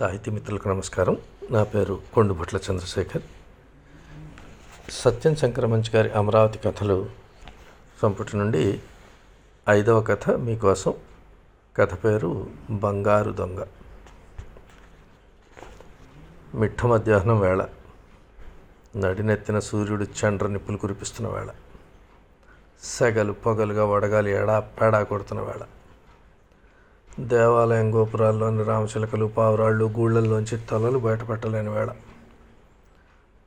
సాహితీ మిత్రులకు నమస్కారం. నా పేరు కొండుభట్ల చంద్రశేఖర్. సత్యం శంకరమంచి గారి అమరావతి కథలు సంపుటి నుండి ఐదవ కథ మీకోసం. కథ పేరు బంగారు దొంగ. మిట్ట మధ్యాహ్నం వేళ. నడినెత్తిన సూర్యుడు చండ్ర నిప్పులు కురిపిస్తున్న వేళ. సెగలు పొగలుగా వడగాలి ఎడా పేడా కొడుతున్న వేళ. దేవాలయం గోపురాల్లోని రామచిలకలు పావురాళ్ళు గూళ్ళల్లోంచి తలలు బయటపెట్టలేని వేళ.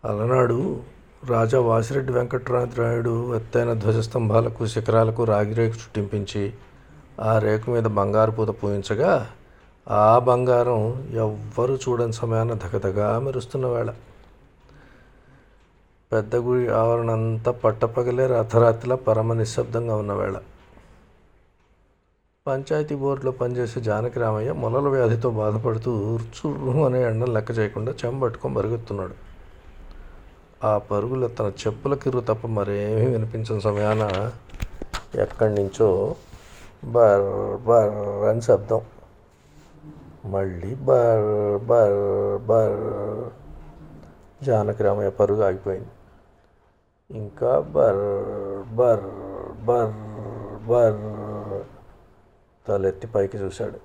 అలనాడు రాజా వాసిరెడ్డి వెంకటరామరాయుడు ఎత్తైన ధ్వజస్తంభాలకు శిఖరాలకు రాగిరేకు చుట్టింపించి ఆ రేకు మీద బంగారు పూత పూయించగా ఆ బంగారం ఎవ్వరూ చూడని సమయాన దగదగా మెరుస్తున్న వేళ. పెద్ద గుడి ఆవరణ అంతా పట్టపగలే రథరాత్రిలా పరమ నిశ్శబ్దంగా ఉన్న వేళ. పంచాయతీ బోర్డులో పనిచేసే జానకి రామయ్య మొలల వ్యాధితో బాధపడుతూ చుర్రు అనే ఎండను లెక్క చేయకుండా చెంబట్టుకొని పరుగెత్తున్నాడు. ఆ పరుగులో తన చెప్పుల కిర్రు తప్ప మరేమీ వినిపించిన సమయాన ఎక్కడి నుంచో బర్ బర్ అని శబ్దం. మళ్ళీ బర్ బర్ బర్. జానకి రామయ్య పరుగు ఆగిపోయింది. ఇంకా బర్ బర్ బర్ బర్. తలెత్తి పైకి చూశాడు.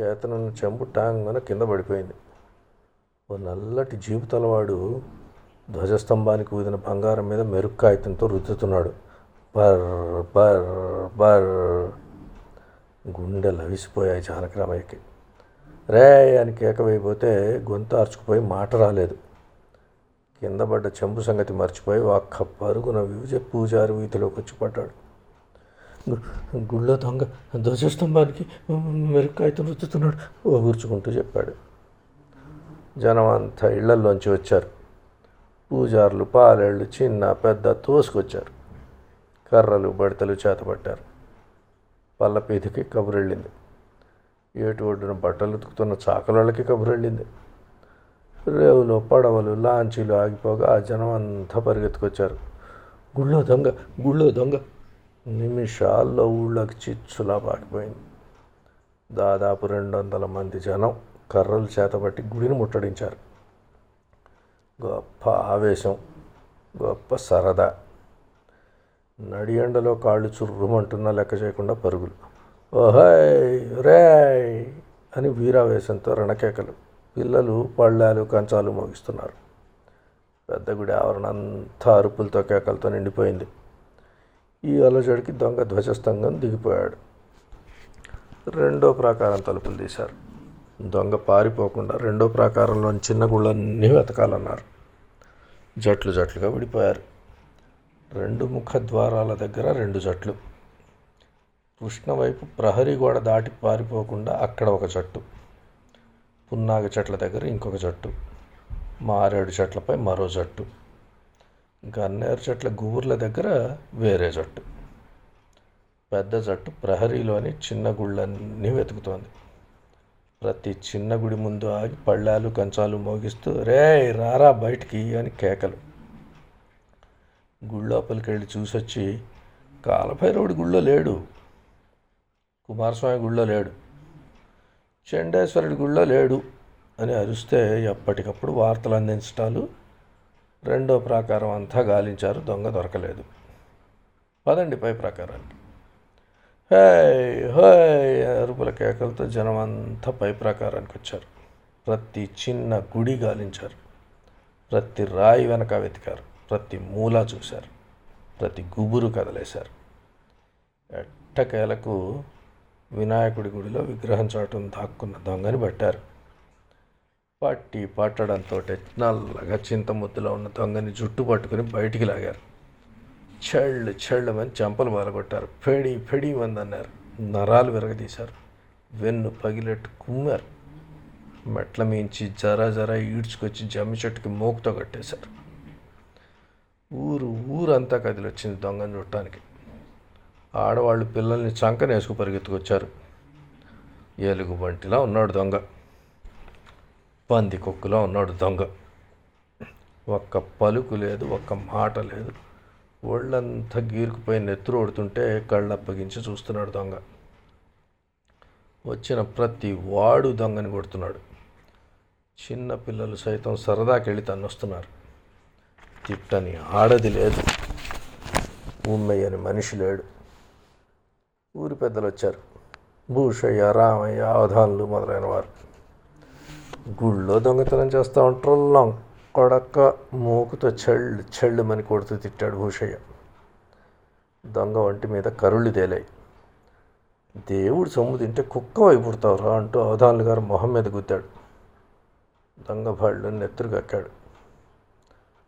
చేతనున్న చెంబు టాంగన కింద పడిపోయింది. ఓ నల్లటి జీపు తలవాడు ధ్వజస్తంభానికి ఊదిన బంగారం మీద మెరుగు కాగితంతో రుద్దుతున్నాడు. బర్ బర్ బర్. గుండె లవిసిపోయాయి జానకరామయ్యకి రే అని కేకవైపోతే గొంతు అరుచుకుపోయి మాట రాలేదు. కింద పడ్డ చెంబు సంగతి మర్చిపోయి ఒక్క పరుగున వివిజ పూజారి వీధిలోకి వచ్చి పడ్డాడు. గుళ్ళో దొంగ ధ్వజస్తంభానికి మెరుక్కాయతో రుచుతున్నాడు ఊగుర్చుకుంటూ చెప్పాడు. జనం అంతా ఇళ్ళల్లోంచి వచ్చారు. పూజారులు పాలేళ్ళు చిన్న పెద్ద తోసుకొచ్చారు. కర్రలు బడితలు చేతపట్టారు పల్లపీధికి కబురెళ్ళింది. ఏటు ఒడ్డున బట్టలు ఉతుకుతున్న చాకలోళ్ళకి కబురెళ్ళింది. రేవులు పడవలు లాంచీలు ఆగిపోగా ఆ జనం అంతా పరిగెత్తుకొచ్చారు. గుళ్ళో దొంగ గుళ్ళో దొంగ నిమిషాల్లో ఊళ్ళోకి చిచ్చులా పాకిపోయింది. దాదాపు రెండు వందల మంది జనం కర్రలు చేతబట్టి గుడిని ముట్టడించారు. గొప్ప ఆవేశం గొప్ప సరదా. నడి ఎండలో కాళ్ళు చుర్రుమంటున్నా లెక్క చేయకుండా పరుగులు. ఓహయ్ రేయ్ అని వీరావేశంతో రణకేకలు. పిల్లలు పళ్ళాలు కంచాలు మోగిస్తున్నారు. పెద్ద గుడి ఆవరణ అంతా అరుపులతో కేకలతో నిండిపోయింది. ఈ అలజడికి దొంగ ధ్వజస్తంభం దిగిపోయాడు. రెండో ప్రాకారం తలుపులు తీశారు. దొంగ పారిపోకుండా రెండో ప్రాకారంలోని చిన్న గుళ్ళన్నీ వెతకాలన్నారు. జట్లు జట్లుగా విడిపోయారు. రెండు ముఖ ద్వారాల దగ్గర రెండు జట్లు. కృష్ణ వైపు ప్రహరీ గోడ దాటి పారిపోకుండా అక్కడ ఒక జట్టు. పున్నాగ చెట్ల దగ్గర ఇంకొక జట్టు. మారేడు చెట్లపై మరో జట్టు. గన్నేరు చెట్ల గుబుర్ల దగ్గర వేరే జట్టు. పెద్ద జట్టు ప్రహరీలోని చిన్న గుళ్ళన్నీ వెతుకుతోంది. ప్రతి చిన్న గుడి ముందు ఆగి పళ్ళాలు కంచాలు మోగిస్తూ రే రారా బయటికి అని కేకలు. గుళ్ళోపలికి వెళ్ళి చూసొచ్చి కాలభైరవుడి గుళ్ళో లేడు. కుమారస్వామి గుళ్ళో లేడు. చండేశ్వరుడి గుళ్ళో లేడు అని అరిస్తే ఎప్పటికప్పుడు వార్తలు అందించటాలు రెండో ప్రాకారం అంతా గాలించారు దొంగ దొరకలేదు. పదండి పై ప్రాకారానికి. హే హోయ్ అరుపుల కేకలతో జనం అంతా పై ప్రాకారానికి వచ్చారు. ప్రతి చిన్న గుడి గాలించారు. ప్రతి రాయి వెనక వెతికారు. ప్రతి మూల చూశారు. ప్రతి గుబురు కదలేశారు. ఎట్టకేలకు వినాయకుడి గుడిలో విగ్రహం చాటును దాక్కున్న దొంగని పట్టారు. పట్టి పట్టడంతో నల్లగా చింతముద్దులో ఉన్న దొంగని జుట్టు పట్టుకుని బయటికి లాగారు. చెళ్ళు చెళ్ళమని చెంపలు బాలగొట్టారు ఫెడి ఫెడి మందన్నారు. నరాలు విరగదీశారు. వెన్ను పగిలెట్టు కుమ్మారు. మెట్ల మించి జరా జరా ఈడ్చుకొచ్చి జమ్మి చెట్టుకి మోకుతో కట్టేశారు. ఊరు ఊరంతా కదిలొచ్చింది దొంగని చుట్టానికి ఆడవాళ్ళు పిల్లల్ని చంకనేసుకు పరిగెత్తుకొచ్చారు. ఏలుగు బంటిలా ఉన్నాడు దొంగ. పంది కుక్కలో ఉన్నాడు దొంగ. ఒక్క పలుకు లేదు ఒక్క మాట లేదు. ఒళ్ళంతా గీరుకుపోయి నెత్తురు ఓడుతుంటే కళ్ళు అప్పగించి చూస్తున్నాడు దొంగ. వచ్చిన ప్రతి వాడు దొంగని కొడుతున్నాడు. చిన్న పిల్లలు సైతం సరదాకెళ్ళి తన్నొస్తున్నారు. తిట్టని ఆడది లేదు. ఉమ్మయ్యని మనిషి లేడు. ఊరి పెద్దలు వచ్చారు భూషయ్య రామయ్య అవధానులు మొదలైన వారు. గుళ్ళో దొంగతనం చేస్తూ ఉంటారు. కొడక మూకుతో చెళ్ళు చెళ్ళుమని కొడుతూ తిట్టాడు భూషయ్య దొంగ వంటి మీద కరుళ్ళు తేలాయి. దేవుడు సొమ్ము తింటే కుక్క వైపుడతావురా అంటూ అవధానులు గారు మొహం మీద గుద్దాడు. దొంగ భాళ్ళు నెత్తురు కక్కాడు.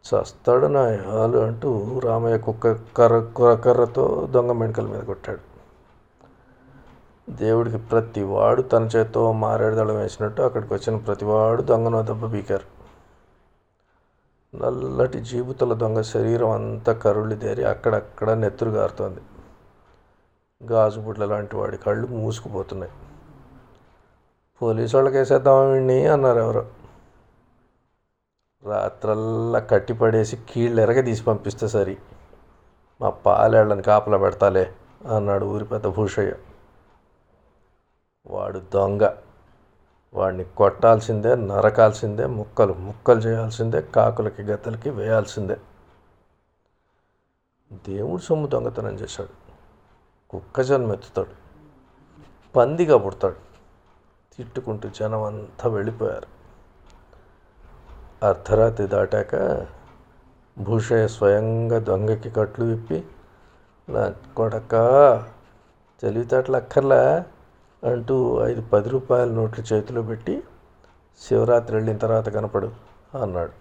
చస్తాడు నా యాలు అంటూ రామయ్య కుక్క కర్ర కుర్ర కర్రతో దొంగ మెణకల మీద కొట్టాడు. దేవుడికి ప్రతి వాడు తన చేత్తో మారేడుదళం వేసినట్టు అక్కడికి వచ్చిన ప్రతివాడు దొంగను దెబ్బ పీకారు. నల్లటి జీబుతల దొంగ శరీరం అంతా కరుళ్ళు దేరి అక్కడక్కడ నెత్తురు గారుతోంది. గాజు బుడ్ల లాంటి వాడి కళ్ళు మూసుకుపోతున్నాయి. పోలీసు వాళ్ళకి వేసేద్దామండి అన్నారు ఎవరో. రాత్రల్లా కట్టిపడేసి కీళ్ళు ఎరగ తీసి పంపిస్తే సరి. మా పాలేళ్ళని కాపలా పెడతాలే అన్నాడు ఊరి పెద్ద భూషయ్య. వాడు దొంగ. వాడిని కొట్టాల్సిందే నరకాల్సిందే ముక్కలు ముక్కలు చేయాల్సిందే కాకులకి గత్తలకి వేయాల్సిందే. దేవుడు సొమ్ము దొంగతనం చేశాడు. కుక్క జన్మెత్తుతాడు. పందిగా పుడతాడు. తిట్టుకుంటూ జనం అంతా వెళ్ళిపోయారు. అర్ధరాత్రి దాటాక భూషయ్య స్వయంగా దొంగకి కట్లు విప్పి నా కొడక తెలివితేటలు అక్కర్లా? అంటూ ఐదు పది రూపాయల నోట్లు చేతిలో పెట్టి శివరాత్రి వెళ్ళిన తర్వాత కనపడు అన్నాడు.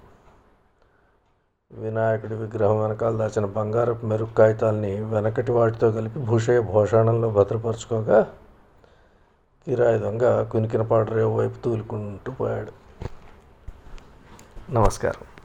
వినాయకుడి విగ్రహం వెనకాల దాచిన బంగారపు మెరుగు కాగితాలని వెనకటి వాటితో కలిపి భూషయ భూషాణంలో భద్రపరుచుకోగా కిరాయి దొంగ కునికిన పాడరేవు వైపు తూలుకుంటూ పోయాడు. నమస్కారం.